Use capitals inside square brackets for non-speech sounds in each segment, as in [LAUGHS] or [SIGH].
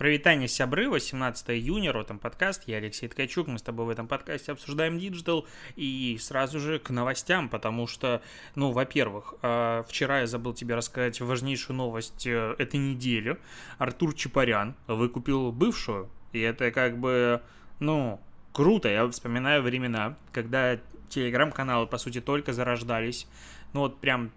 Прывітанне, сябры, 18 июня, Ротом подкаст, я Алексей Ткачук, мы с тобой в этом подкасте обсуждаем диджитал. И сразу же к новостям, потому что, ну, во-первых, э, вчера я забыл тебе рассказать важнейшую новость э, этой недели. Артур Чапарян выкупил бывшую, и это как бы, ну, круто, я вспоминаю времена, когда телеграм-каналы, по сути, только зарождались, ну вот прям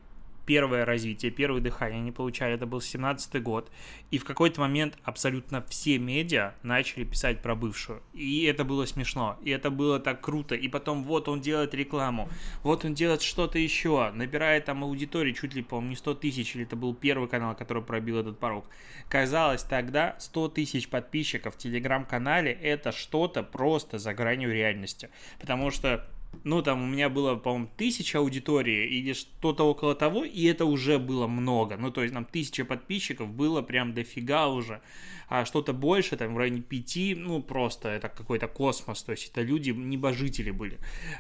первое развитие, первое дыхание они получали, это был 17 год, и в какой-то момент абсолютно все медиа начали писать про бывшую, и это было смешно, и это было так круто, и потом вот он делает рекламу, вот он делает что-то еще, набирает там аудиторию чуть ли, по-моему, не 100 тысяч, или это был первый канал, который пробил этот порог. Казалось тогда 100 тысяч подписчиков в телеграм-канале это что-то просто за гранью реальности, потому что ну, там у меня было, по-моему, тысяча аудитории или что-то около того, и это уже было много. Ну, то есть там тысяча подписчиков было прям дофига уже. А что-то больше, там в районе пяти, ну, просто это какой-то космос. То есть это люди, небожители были.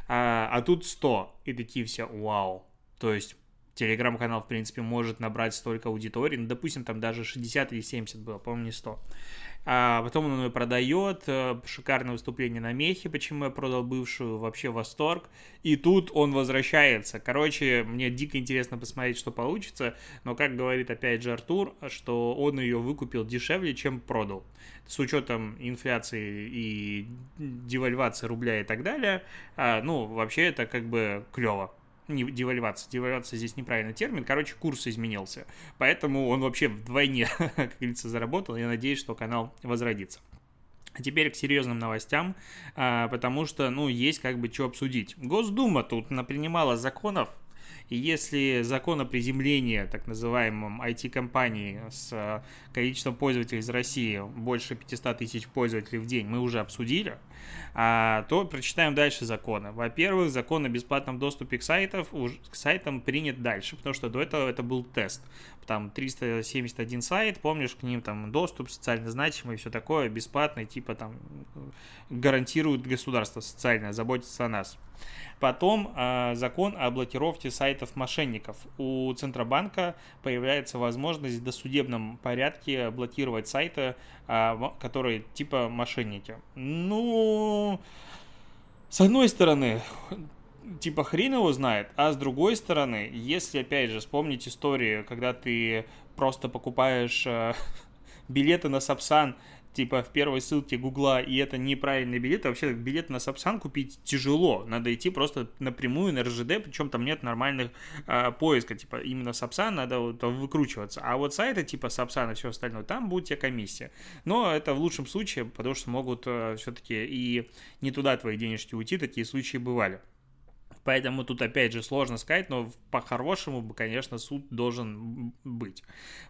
А, а тут сто. И такие все, вау. То есть телеграм-канал, в принципе, может набрать столько аудитории. Ну, допустим, там даже 60 или 70 было, по-моему, не 100 а потом он ее продает, э, шикарное выступление на мехе, почему я продал бывшую, вообще восторг, и тут он возвращается. Короче, мне дико интересно посмотреть, что получится, но, как говорит опять же Артур, что он ее выкупил дешевле, чем продал. С учетом инфляции и девальвации рубля и так далее, а, ну, вообще это как бы клево не девальвация, девальвация здесь неправильный термин, короче, курс изменился, поэтому он вообще вдвойне, [LAUGHS] как говорится, заработал, я надеюсь, что канал возродится. А теперь к серьезным новостям, а, потому что, ну, есть как бы что обсудить. Госдума тут напринимала законов, и если закон о приземлении так называемом IT-компании с э, количеством пользователей из России больше 500 тысяч пользователей в день мы уже обсудили, а, то прочитаем дальше законы. Во-первых, закон о бесплатном доступе к, сайтов, к сайтам принят дальше, потому что до этого это был тест. Там 371 сайт, помнишь, к ним там доступ социально значимый все такое, бесплатный, типа там гарантирует государство социальное, заботится о нас. Потом э, закон о блокировке сайтов мошенников. У Центробанка появляется возможность в досудебном порядке блокировать сайты, э, которые типа мошенники. Ну, с одной стороны, типа хрен его знает, а с другой стороны, если опять же вспомнить историю, когда ты просто покупаешь э, [LAUGHS] билеты на Сапсан типа в первой ссылке Гугла, и это неправильный билет, вообще билет на Сапсан купить тяжело, надо идти просто напрямую на РЖД, причем там нет нормальных э, поиска, типа именно Сапсан надо вот выкручиваться, а вот сайты типа Сапсан и все остальное, там будет тебе комиссия, но это в лучшем случае, потому что могут э, все-таки и не туда твои денежки уйти, такие случаи бывали. Поэтому тут опять же сложно сказать, но по-хорошему бы, конечно, суд должен быть.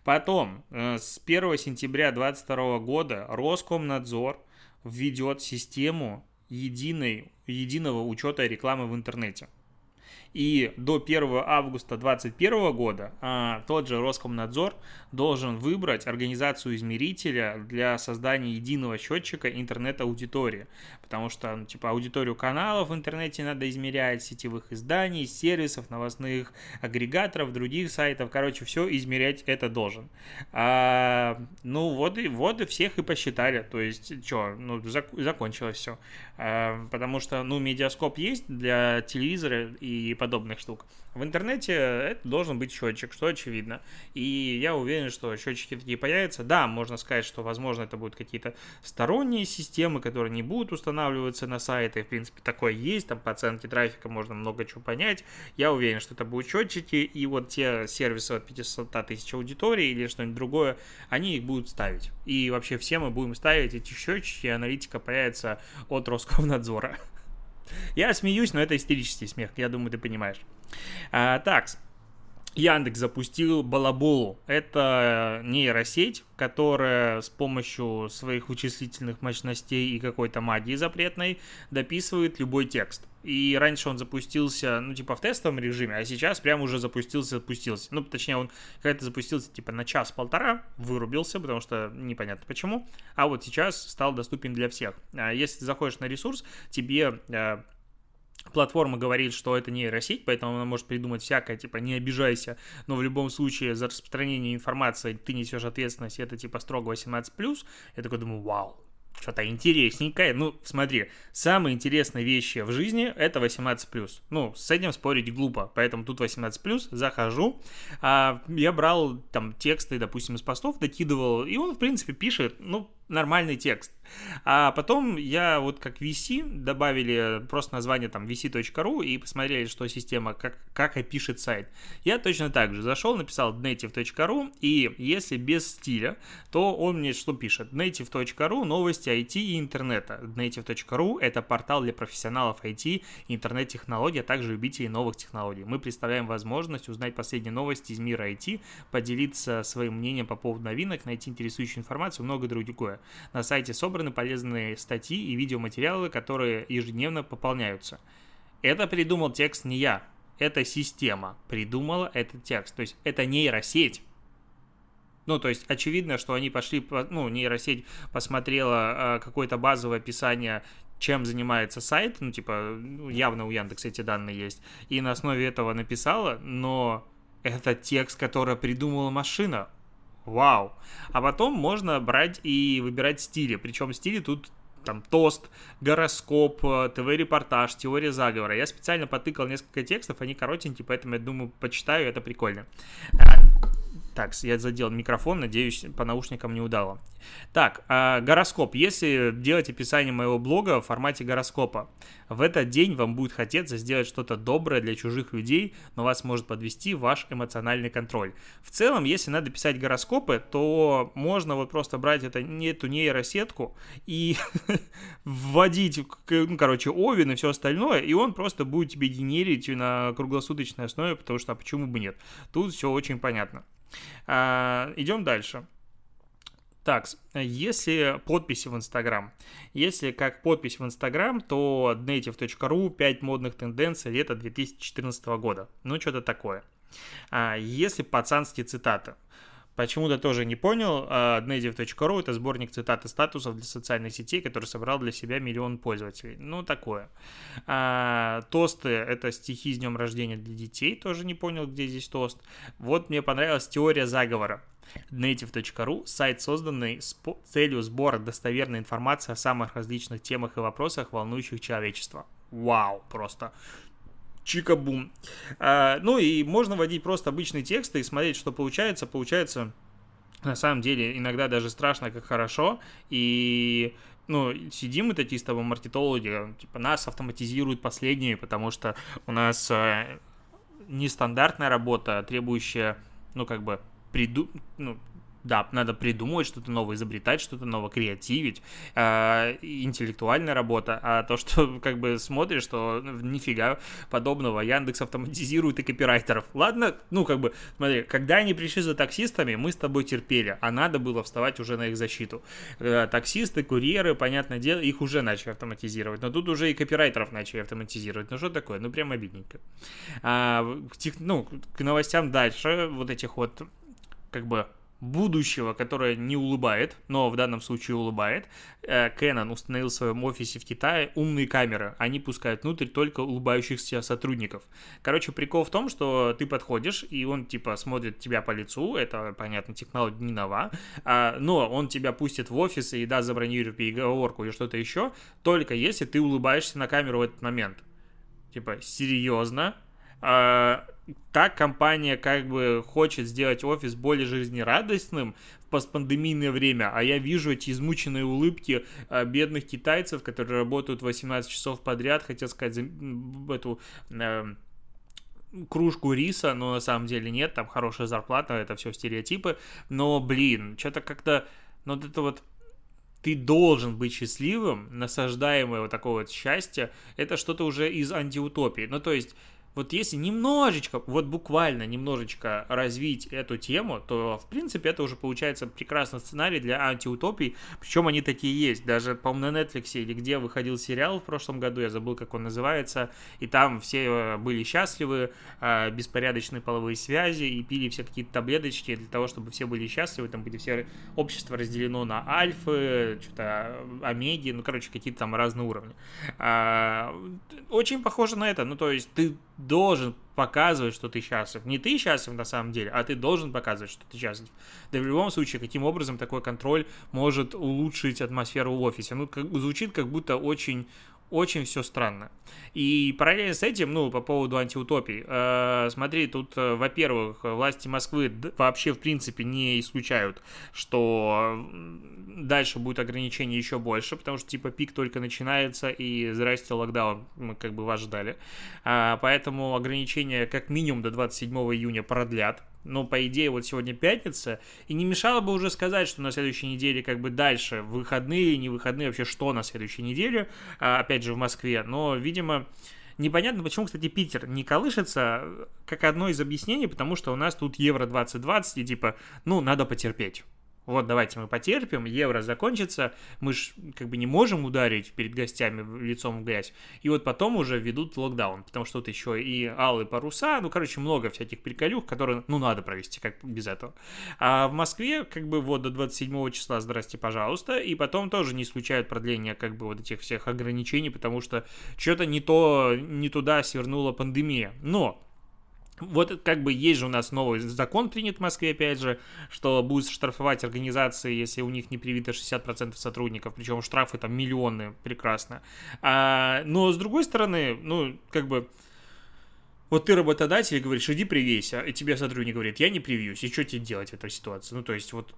Потом, э, с 1 сентября 2022 года Роскомнадзор введет систему единой, единого учета рекламы в интернете. И до 1 августа 2021 года а, тот же Роскомнадзор должен выбрать организацию измерителя для создания единого счетчика интернет-аудитории. Потому что, ну, типа, аудиторию каналов в интернете надо измерять, сетевых изданий, сервисов, новостных агрегаторов, других сайтов. Короче, все измерять это должен. А, ну, вот и, вот и всех и посчитали. То есть, что, ну, зак закончилось все. А, потому что, ну, медиаскоп есть для телевизора и подобных штук. В интернете это должен быть счетчик, что очевидно. И я уверен, что счетчики такие появятся. Да, можно сказать, что, возможно, это будут какие-то сторонние системы, которые не будут устанавливаться на сайты. В принципе, такое есть. Там по оценке трафика можно много чего понять. Я уверен, что это будут счетчики. И вот те сервисы от 500 тысяч аудитории или что-нибудь другое, они их будут ставить. И вообще все мы будем ставить эти счетчики, и аналитика появится от Роскомнадзора. Я смеюсь, но это истерический смех, я думаю, ты понимаешь. А, так, Яндекс запустил Балаболу. Это нейросеть, которая с помощью своих вычислительных мощностей и какой-то магии запретной дописывает любой текст. И раньше он запустился, ну, типа, в тестовом режиме, а сейчас прям уже запустился, запустился. Ну, точнее, он когда-то запустился, типа, на час-полтора, вырубился, потому что непонятно почему. А вот сейчас стал доступен для всех. А если ты заходишь на ресурс, тебе а, платформа говорит, что это нейросеть, поэтому она может придумать всякое, типа, не обижайся, но в любом случае за распространение информации ты несешь ответственность, это типа строго 18+, я такой думаю, вау, что-то интересненькое. Ну, смотри, самые интересные вещи в жизни это 18+. Ну, с этим спорить глупо, поэтому тут 18+, захожу. А, я брал там тексты, допустим, из постов, докидывал, и он, в принципе, пишет, ну, нормальный текст. А потом я вот как VC добавили просто название там vc.ru и посмотрели, что система, как, как опишет сайт. Я точно так же зашел, написал native.ru и если без стиля, то он мне что пишет? native.ru, новости IT и интернета. native.ru это портал для профессионалов IT, интернет-технологий, а также любителей новых технологий. Мы представляем возможность узнать последние новости из мира IT, поделиться своим мнением по поводу новинок, найти интересующую информацию, много другое. На сайте собраны полезные статьи и видеоматериалы, которые ежедневно пополняются. Это придумал текст не я, это система придумала этот текст. То есть это нейросеть. Ну, то есть очевидно, что они пошли, ну, нейросеть посмотрела э, какое-то базовое описание чем занимается сайт, ну, типа, ну, явно у Яндекса эти данные есть, и на основе этого написала, но это текст, который придумала машина. Вау. А потом можно брать и выбирать стили. Причем стили тут там тост, гороскоп, э, ТВ-репортаж, теория заговора. Я специально потыкал несколько текстов, они коротенькие, поэтому я думаю, почитаю, это прикольно. Так, я задел микрофон, надеюсь, по наушникам не удало. Так, э, гороскоп. Если делать описание моего блога в формате гороскопа, в этот день вам будет хотеться сделать что-то доброе для чужих людей, но вас может подвести ваш эмоциональный контроль. В целом, если надо писать гороскопы, то можно вот просто брать это, эту нейросетку и [LAUGHS] вводить, ну, короче, Овен и все остальное, и он просто будет тебе генерить на круглосуточной основе, потому что а почему бы нет? Тут все очень понятно. А, идем дальше. Так, если подписи в Инстаграм. Если как подпись в Инстаграм, то native.ru 5 модных тенденций лета 2014 года. Ну, что-то такое. А, если пацанские цитаты. Почему-то тоже не понял. А, native.ru это сборник цитат и статусов для социальных сетей, который собрал для себя миллион пользователей. Ну, такое. А, тосты это стихи с днем рождения для детей. Тоже не понял, где здесь тост. Вот мне понравилась теория заговора. Native.ru – сайт, созданный с целью сбора достоверной информации о самых различных темах и вопросах, волнующих человечество. Вау, просто чикабум. А, ну и можно вводить просто обычные тексты и смотреть, что получается. Получается, на самом деле, иногда даже страшно, как хорошо. И ну, сидим мы такие с тобой маркетологи, типа, нас автоматизируют последние, потому что у нас э, нестандартная работа, требующая, ну, как бы, приду... ну, да, надо придумывать что-то новое, изобретать что-то новое, креативить, э, интеллектуальная работа, а то, что [LAUGHS] как бы смотришь, что нифига подобного, Яндекс автоматизирует и копирайтеров. Ладно, ну как бы, смотри, когда они пришли за таксистами, мы с тобой терпели, а надо было вставать уже на их защиту. Э, таксисты, курьеры, понятное дело, их уже начали автоматизировать, но тут уже и копирайтеров начали автоматизировать. Ну что такое? Ну прям обидненько. А, ну, к новостям дальше, вот этих вот как бы будущего, которое не улыбает, но в данном случае улыбает, э, Canon установил в своем офисе в Китае умные камеры. Они пускают внутрь только улыбающихся сотрудников. Короче, прикол в том, что ты подходишь, и он типа смотрит тебя по лицу, это, понятно, технология не нова, а, но он тебя пустит в офис и даст забронирует переговорку или что-то еще, только если ты улыбаешься на камеру в этот момент. Типа, серьезно? Так компания как бы хочет сделать офис более жизнерадостным в постпандемийное время, а я вижу эти измученные улыбки а, бедных китайцев, которые работают 18 часов подряд, хотел сказать, эту э, кружку риса, но на самом деле нет, там хорошая зарплата, это все стереотипы, но, блин, что-то как-то, ну, вот это вот ты должен быть счастливым, насаждаемое вот такое вот счастье, это что-то уже из антиутопии. Ну, то есть, вот если немножечко, вот буквально немножечко развить эту тему, то, в принципе, это уже получается прекрасный сценарий для антиутопий, причем они такие есть. Даже, по-моему, на Netflix или где выходил сериал в прошлом году, я забыл, как он называется, и там все э, были счастливы, а, беспорядочные половые связи, и пили все какие-то таблеточки для того, чтобы все были счастливы, там были все общество разделено на альфы, что-то омеги, ну, короче, какие-то там разные уровни. А, очень похоже на это, ну, то есть ты должен показывать, что ты счастлив. Не ты счастлив на самом деле, а ты должен показывать, что ты счастлив. Да в любом случае, каким образом такой контроль может улучшить атмосферу в офисе? Ну, как, звучит как будто очень очень все странно. И параллельно с этим, ну, по поводу антиутопий, э, смотри, тут, э, во-первых, власти Москвы вообще, в принципе, не исключают, что дальше будет ограничений еще больше, потому что, типа, пик только начинается, и здрасте, локдаун, мы как бы вас ждали. А, поэтому ограничения как минимум до 27 июня продлят, но, по идее, вот сегодня пятница, и не мешало бы уже сказать, что на следующей неделе как бы дальше, выходные, не выходные, вообще что на следующей неделе, а, опять же, в Москве, но, видимо, Непонятно, почему, кстати, Питер не колышется, как одно из объяснений, потому что у нас тут Евро 2020, и типа, ну, надо потерпеть вот давайте мы потерпим, евро закончится, мы же как бы не можем ударить перед гостями лицом в грязь, и вот потом уже ведут локдаун, потому что тут еще и алые паруса, ну, короче, много всяких приколюх, которые, ну, надо провести, как без этого. А в Москве, как бы, вот до 27 числа, здрасте, пожалуйста, и потом тоже не исключают продление, как бы, вот этих всех ограничений, потому что что-то не то, не туда свернула пандемия. Но вот как бы есть же у нас новый закон принят в Москве, опять же, что будет штрафовать организации, если у них не привито 60% сотрудников, причем штрафы там миллионы, прекрасно. А, но с другой стороны, ну, как бы, вот ты работодатель говоришь, иди привейся, и тебе сотрудник говорит, я не привьюсь, и что тебе делать в этой ситуации? Ну, то есть, вот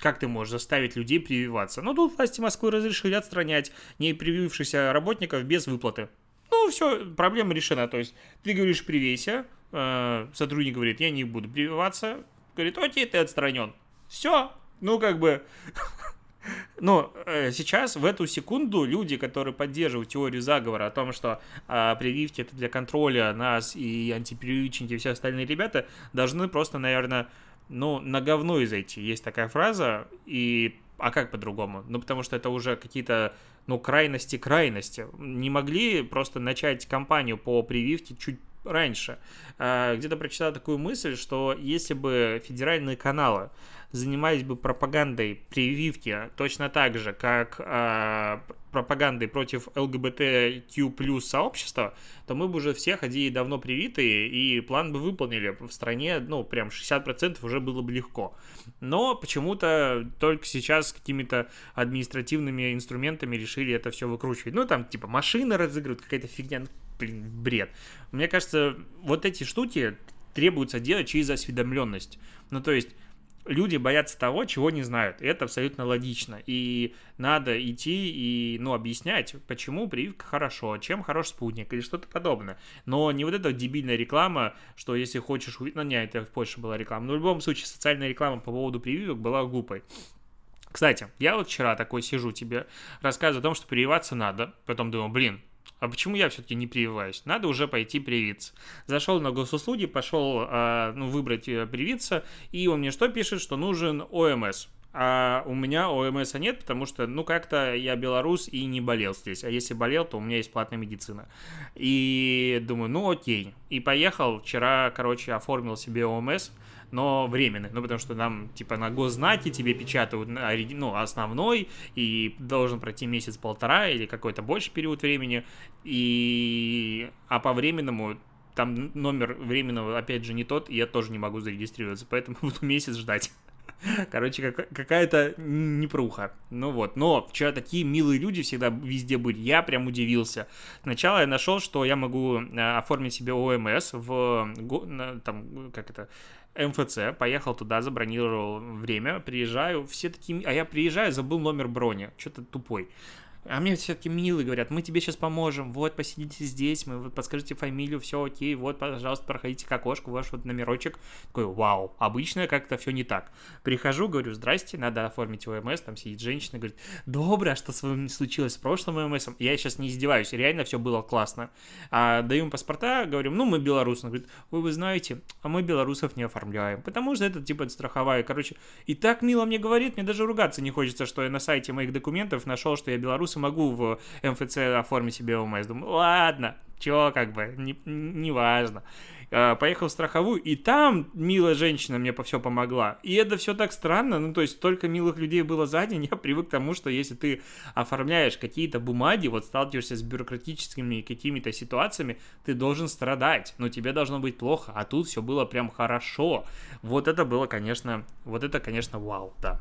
как ты можешь заставить людей прививаться? Ну, тут власти Москвы разрешили отстранять не привившихся работников без выплаты. Ну, все, проблема решена. То есть, ты говоришь, привейся, Э, сотрудник говорит, я не буду прививаться. Говорит, окей, ты отстранен. Все, ну как бы... [LAUGHS] Но э, сейчас, в эту секунду, люди, которые поддерживают теорию заговора о том, что э, прививки это для контроля нас и антипрививочники и все остальные ребята, должны просто, наверное, ну, на говно изойти. Есть такая фраза, и... А как по-другому? Ну, потому что это уже какие-то, ну, крайности крайности. Не могли просто начать кампанию по прививке чуть раньше. А, где-то прочитал такую мысль, что если бы федеральные каналы занимались бы пропагандой прививки точно так же, как э, пропагандой против ЛГБТQ плюс сообщества, то мы бы уже все ходили давно привитые, и план бы выполнили. В стране, ну, прям 60% уже было бы легко. Но почему-то только сейчас какими-то административными инструментами решили это все выкручивать. Ну, там, типа, машины разыгрывают, какая-то фигня блин, бред. Мне кажется, вот эти штуки требуется делать через осведомленность. Ну, то есть, люди боятся того, чего не знают. И это абсолютно логично. И надо идти и, ну, объяснять, почему прививка хорошо, чем хорош спутник или что-то подобное. Но не вот эта дебильная реклама, что если хочешь увидеть... Ну, не, это в Польше была реклама. Но в любом случае, социальная реклама по поводу прививок была глупой. Кстати, я вот вчера такой сижу тебе, рассказываю о том, что прививаться надо. Потом думаю, блин, а почему я все-таки не прививаюсь? Надо уже пойти привиться. Зашел на госуслуги, пошел а, ну, выбрать э, привиться, и он мне что пишет, что нужен ОМС. А у меня ОМСа нет, потому что, ну, как-то я белорус и не болел здесь. А если болел, то у меня есть платная медицина. И думаю, ну, окей. И поехал. Вчера, короче, оформил себе ОМС но временный, ну, потому что нам, типа, на госзнаке тебе печатают, ну, основной, и должен пройти месяц-полтора или какой-то больше период времени, и, а по временному там номер временного, опять же, не тот, и я тоже не могу зарегистрироваться, поэтому [LAUGHS] буду месяц ждать. Короче, какая-то непруха. Ну вот. Но вчера такие милые люди всегда везде были. Я прям удивился. Сначала я нашел, что я могу э, оформить себе ОМС в там, как это, МФЦ, поехал туда, забронировал время, приезжаю, все такие... А я приезжаю, забыл номер брони, что-то тупой. А мне все-таки милые говорят, мы тебе сейчас поможем, вот, посидите здесь, мы вот подскажите фамилию, все окей, вот, пожалуйста, проходите к окошку, ваш вот номерочек. Такой, вау, обычно как-то все не так. Прихожу, говорю, здрасте, надо оформить ОМС, там сидит женщина, говорит, доброе, а что с вами случилось с прошлым ОМС? Я сейчас не издеваюсь, реально все было классно. А, даю им паспорта, говорю, ну, мы белорусы. Он говорит, вы, вы знаете, а мы белорусов не оформляем, потому что это типа страховая. Короче, и так мило мне говорит, мне даже ругаться не хочется, что я на сайте моих документов нашел, что я белорус и могу в МФЦ оформить себе ОМС. Думаю, ладно, чё, как бы, не, не важно. А, поехал в страховую, и там милая женщина мне по все помогла. И это все так странно, ну, то есть столько милых людей было за день, [LAUGHS] я привык к тому, что если ты оформляешь какие-то бумаги, вот сталкиваешься с бюрократическими какими-то ситуациями, ты должен страдать, но тебе должно быть плохо, а тут все было прям хорошо. Вот это было, конечно, вот это, конечно, вау, да.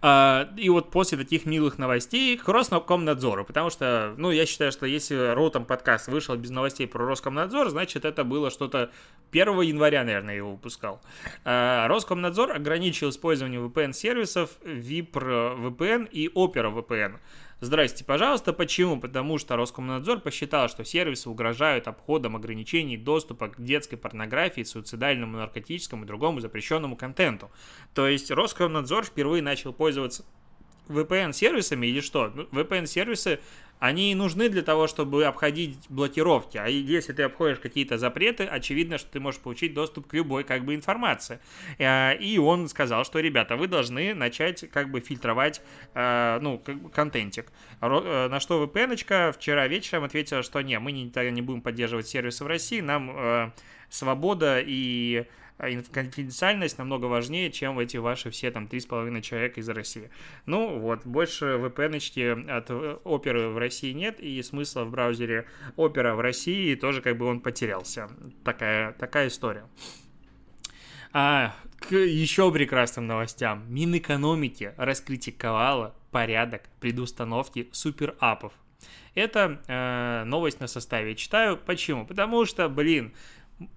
А, и вот после таких милых новостей к Роскомнадзору, потому что, ну, я считаю, что если Ротом подкаст вышел без новостей про Роскомнадзор, значит, это было что-то 1 января, наверное, его выпускал. А, Роскомнадзор ограничил использование VPN-сервисов VIPR VPN и Opera VPN. Здрасте, пожалуйста. Почему? Потому что Роскомнадзор посчитал, что сервисы угрожают обходом ограничений доступа к детской порнографии, суицидальному, наркотическому и другому запрещенному контенту. То есть Роскомнадзор впервые начал пользоваться VPN-сервисами или что? Ну, VPN-сервисы они нужны для того, чтобы обходить блокировки. А если ты обходишь какие-то запреты, очевидно, что ты можешь получить доступ к любой как бы информации. Э, и он сказал, что, ребята, вы должны начать как бы фильтровать, э, ну, контентик. Э, на что VPN вчера вечером ответила, что не, мы не, не будем поддерживать сервисы в России, нам свобода и конфиденциальность намного важнее, чем эти ваши все там 3,5 человека из России. Ну вот, больше VPN от оперы в России нет, и смысла в браузере опера в России тоже как бы он потерялся. Такая, такая история. А, к еще прекрасным новостям. Минэкономики раскритиковала порядок предустановки суперапов. Это э, новость на составе. Читаю. Почему? Потому что, блин,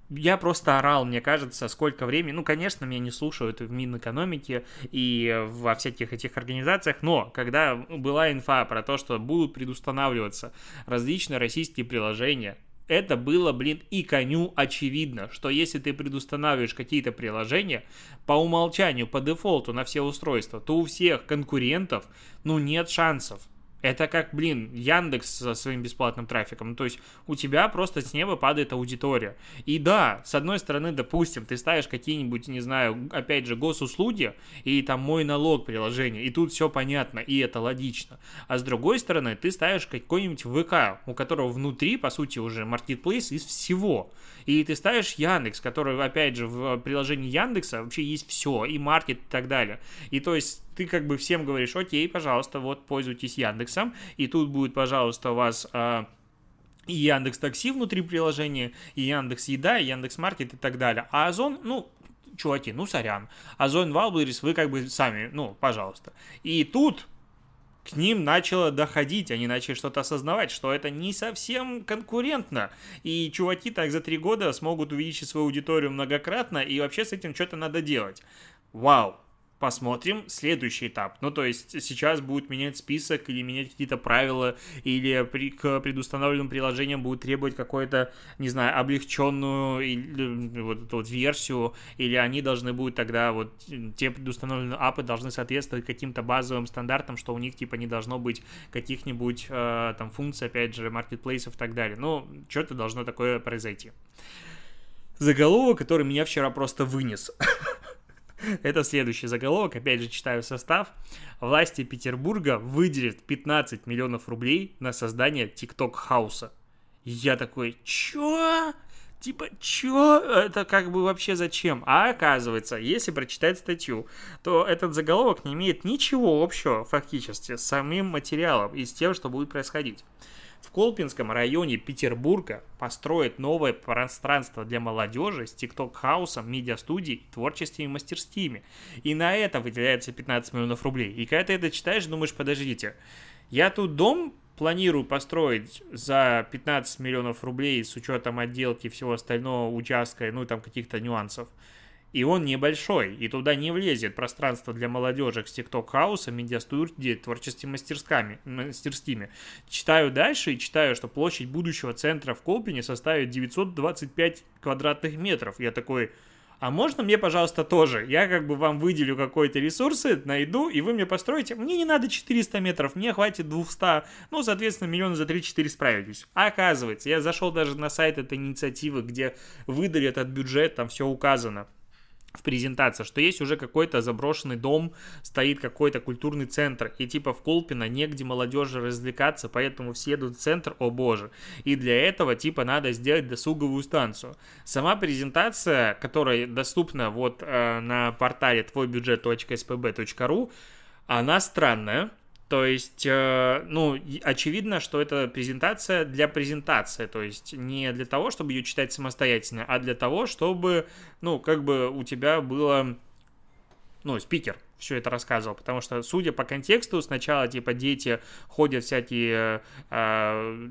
я просто орал, мне кажется, сколько времени. Ну, конечно, меня не слушают в Минэкономике и во всяких этих организациях, но когда была инфа про то, что будут предустанавливаться различные российские приложения, это было, блин, и коню очевидно, что если ты предустанавливаешь какие-то приложения по умолчанию, по дефолту на все устройства, то у всех конкурентов, ну, нет шансов. Это как, блин, Яндекс со своим бесплатным трафиком. То есть у тебя просто с неба падает аудитория. И да, с одной стороны, допустим, ты ставишь какие-нибудь, не знаю, опять же, госуслуги и там мой налог приложение, и тут все понятно, и это логично. А с другой стороны, ты ставишь какой-нибудь ВК, у которого внутри, по сути, уже маркетплейс из всего. И ты ставишь Яндекс, который, опять же, в приложении Яндекса вообще есть все, и маркет и так далее. И то есть ты как бы всем говоришь, окей, пожалуйста, вот пользуйтесь Яндексом, и тут будет, пожалуйста, у вас а, и Яндекс Такси внутри приложения, и Яндекс Еда, и Яндекс Маркет и так далее. А Озон, ну, чуваки, ну, сорян. Озон Валберис вы как бы сами, ну, пожалуйста. И тут к ним начало доходить, они начали что-то осознавать, что это не совсем конкурентно. И чуваки так за три года смогут увеличить свою аудиторию многократно, и вообще с этим что-то надо делать. Вау, посмотрим следующий этап. Ну, то есть сейчас будет менять список или менять какие-то правила, или при, к предустановленным приложениям будет требовать какую-то, не знаю, облегченную или, вот эту вот версию, или они должны будут тогда, вот те предустановленные апы должны соответствовать каким-то базовым стандартам, что у них типа не должно быть каких-нибудь э, там функций, опять же, маркетплейсов и так далее. Ну, что-то должно такое произойти. Заголовок, который меня вчера просто вынес. [LAUGHS] [LAUGHS] Это следующий заголовок, опять же читаю состав. Власти Петербурга выделят 15 миллионов рублей на создание ТикТок-хауса. Я такой, чё? Типа, чё? Это как бы вообще зачем? А оказывается, если прочитать статью, то этот заголовок не имеет ничего общего фактически с самим материалом и с тем, что будет происходить. В Колпинском районе Петербурга построят новое пространство для молодежи с тикток-хаусом, медиа-студией, творческими мастерскими. И на это выделяется 15 миллионов рублей. И когда ты это читаешь, думаешь, подождите, я тут дом планирую построить за 15 миллионов рублей с учетом отделки всего остального участка, ну и там каких-то нюансов. И он небольшой, и туда не влезет пространство для молодежи с TikTok хаусом, медиастудии, творческими мастерсками, мастерскими. Читаю дальше и читаю, что площадь будущего центра в Колпине составит 925 квадратных метров. Я такой, а можно мне, пожалуйста, тоже? Я как бы вам выделю какой-то ресурсы, найду, и вы мне построите. Мне не надо 400 метров, мне хватит 200. Ну, соответственно, миллиона за 3-4 справитесь. А оказывается, я зашел даже на сайт этой инициативы, где выдали этот бюджет, там все указано в презентации, что есть уже какой-то заброшенный дом, стоит какой-то культурный центр, и типа в Колпино негде молодежи развлекаться, поэтому все едут в центр, о боже. И для этого типа надо сделать досуговую станцию. Сама презентация, которая доступна вот э, на портале твойбюджет.спб.ру, она странная, то есть, э, ну, очевидно, что это презентация для презентации, то есть не для того, чтобы ее читать самостоятельно, а для того, чтобы, ну, как бы у тебя было, ну, спикер, все это рассказывал, потому что, судя по контексту, сначала, типа, дети ходят всякие э,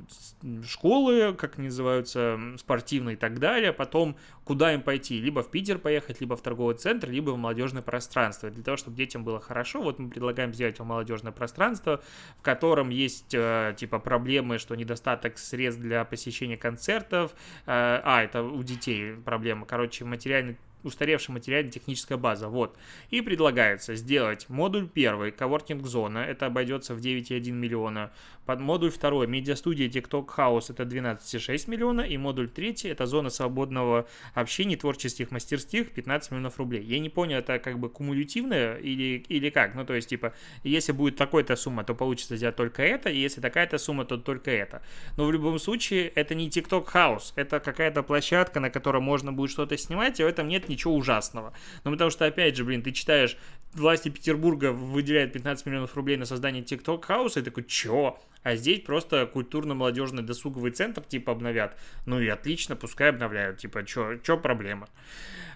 школы, как называются, спортивные и так далее, потом куда им пойти, либо в Питер поехать, либо в торговый центр, либо в молодежное пространство. Для того, чтобы детям было хорошо, вот мы предлагаем сделать молодежное пространство, в котором есть, э, типа, проблемы, что недостаток средств для посещения концертов, э, а, это у детей проблема, короче, материальный устаревшая материально-техническая база. Вот. И предлагается сделать модуль первый, коворкинг-зона, это обойдется в 9,1 миллиона. Под модуль второй, медиастудия TikTok House, это 12,6 миллиона. И модуль третий, это зона свободного общения, творческих мастерских, 15 миллионов рублей. Я не понял, это как бы кумулятивное или, или как? Ну, то есть, типа, если будет такой-то сумма, то получится сделать только это, и если такая-то сумма, то только это. Но в любом случае, это не TikTok House, это какая-то площадка, на которой можно будет что-то снимать, и в этом нет ничего ужасного. Ну, потому что, опять же, блин, ты читаешь, власти Петербурга выделяют 15 миллионов рублей на создание TikTok House, и такой, чё? А здесь просто культурно-молодежный досуговый центр, типа, обновят. Ну и отлично, пускай обновляют, типа, чё, чё проблема?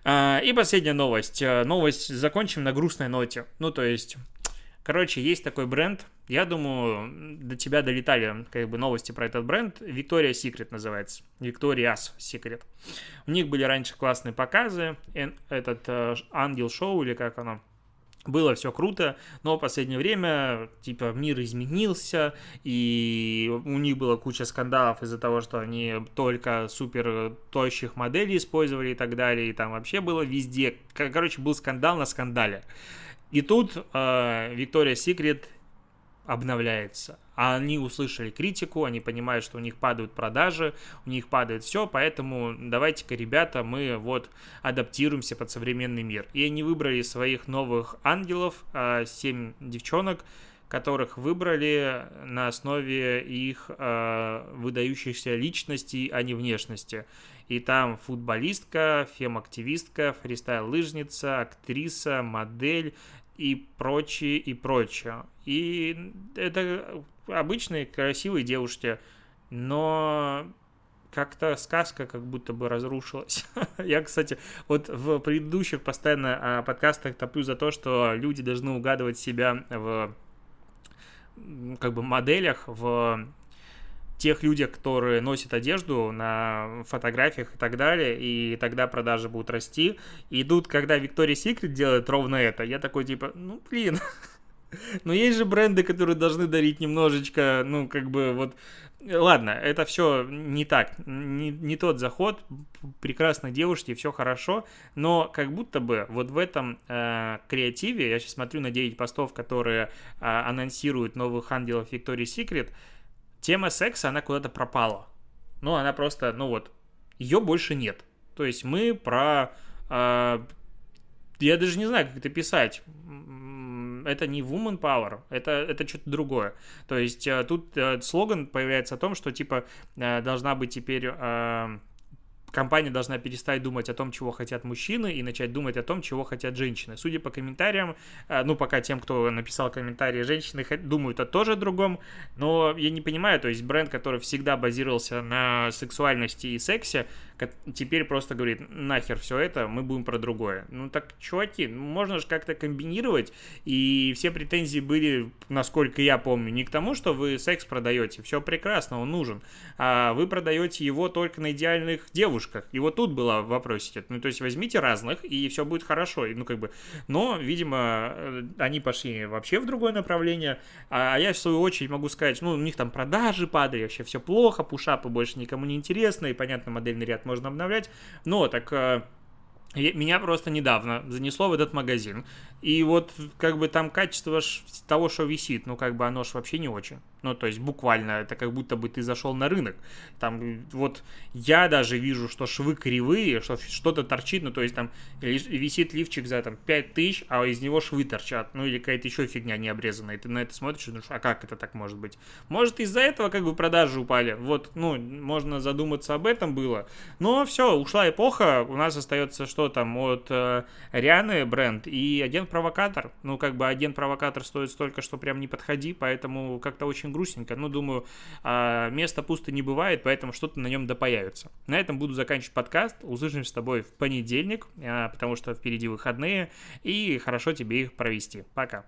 А, и последняя новость. Э, новость закончим на грустной ноте. Ну, то есть, короче, есть такой бренд, я думаю, до тебя долетали как бы новости про этот бренд. Victoria's Secret называется. Victoria's Secret. У них были раньше классные показы. Этот э, Ангел Шоу или как оно. Было все круто, но в последнее время, типа, мир изменился, и у них была куча скандалов из-за того, что они только супер тощих моделей использовали и так далее, и там вообще было везде, короче, был скандал на скандале. И тут э, Victoria's Secret обновляется. А они услышали критику, они понимают, что у них падают продажи, у них падает все, поэтому давайте-ка, ребята, мы вот адаптируемся под современный мир. И они выбрали своих новых ангелов, а, семь девчонок, которых выбрали на основе их э, выдающихся личностей, а не внешности. И там футболистка, фем-активистка, фристайл-лыжница, актриса, модель, и прочее, и прочее. И это обычные красивые девушки, но как-то сказка как будто бы разрушилась. [LAUGHS] Я, кстати, вот в предыдущих постоянно а, подкастах топлю за то, что люди должны угадывать себя в как бы моделях, в тех людях, которые носят одежду на фотографиях и так далее, и тогда продажи будут расти. И тут, когда Victoria's Secret делает ровно это, я такой типа, ну блин, [LAUGHS] но есть же бренды, которые должны дарить немножечко, ну, как бы вот... Ладно, это все не так, не, не тот заход, прекрасные девушки, все хорошо, но как будто бы вот в этом э, креативе, я сейчас смотрю на 9 постов, которые э, анонсируют новых ангелов Victoria's Secret, тема секса, она куда-то пропала. Ну, она просто, ну вот, ее больше нет. То есть мы про... Э, я даже не знаю, как это писать. Это не woman power, это, это что-то другое. То есть э, тут э, слоган появляется о том, что типа э, должна быть теперь... Э, компания должна перестать думать о том, чего хотят мужчины, и начать думать о том, чего хотят женщины. Судя по комментариям, э, ну, пока тем, кто написал комментарии, женщины думают о тоже другом, но я не понимаю, то есть бренд, который всегда базировался на сексуальности и сексе, теперь просто говорит, нахер все это, мы будем про другое. Ну так, чуваки, можно же как-то комбинировать, и все претензии были, насколько я помню, не к тому, что вы секс продаете, все прекрасно, он нужен, а вы продаете его только на идеальных девушках. И вот тут было в вопросе, ну то есть возьмите разных, и все будет хорошо, ну как бы, но, видимо, э, они пошли вообще в другое направление, а я в свою очередь могу сказать, ну у них там продажи падали, вообще все плохо, пушапы больше никому не интересны, и, понятно, модельный ряд можно обновлять, но так э, меня просто недавно занесло в этот магазин. И вот как бы там качество того, что висит, ну как бы оно ж вообще не очень. Ну, то есть буквально, это как будто бы ты зашел на рынок. Там вот я даже вижу, что швы кривые, что что-то торчит, ну, то есть там висит лифчик за там 5 тысяч, а из него швы торчат, ну, или какая-то еще фигня не обрезанная. И ты на это смотришь думаешь, а как это так может быть? Может, из-за этого как бы продажи упали. Вот, ну, можно задуматься об этом было. Но все, ушла эпоха, у нас остается что там от э, Рианы бренд и агент-провокатор. Ну, как бы агент-провокатор стоит столько, что прям не подходи, поэтому как-то очень грустненько, но думаю, а, места пусто не бывает, поэтому что-то на нем да. На этом буду заканчивать подкаст. Услышимся с тобой в понедельник, а, потому что впереди выходные, и хорошо тебе их провести. Пока.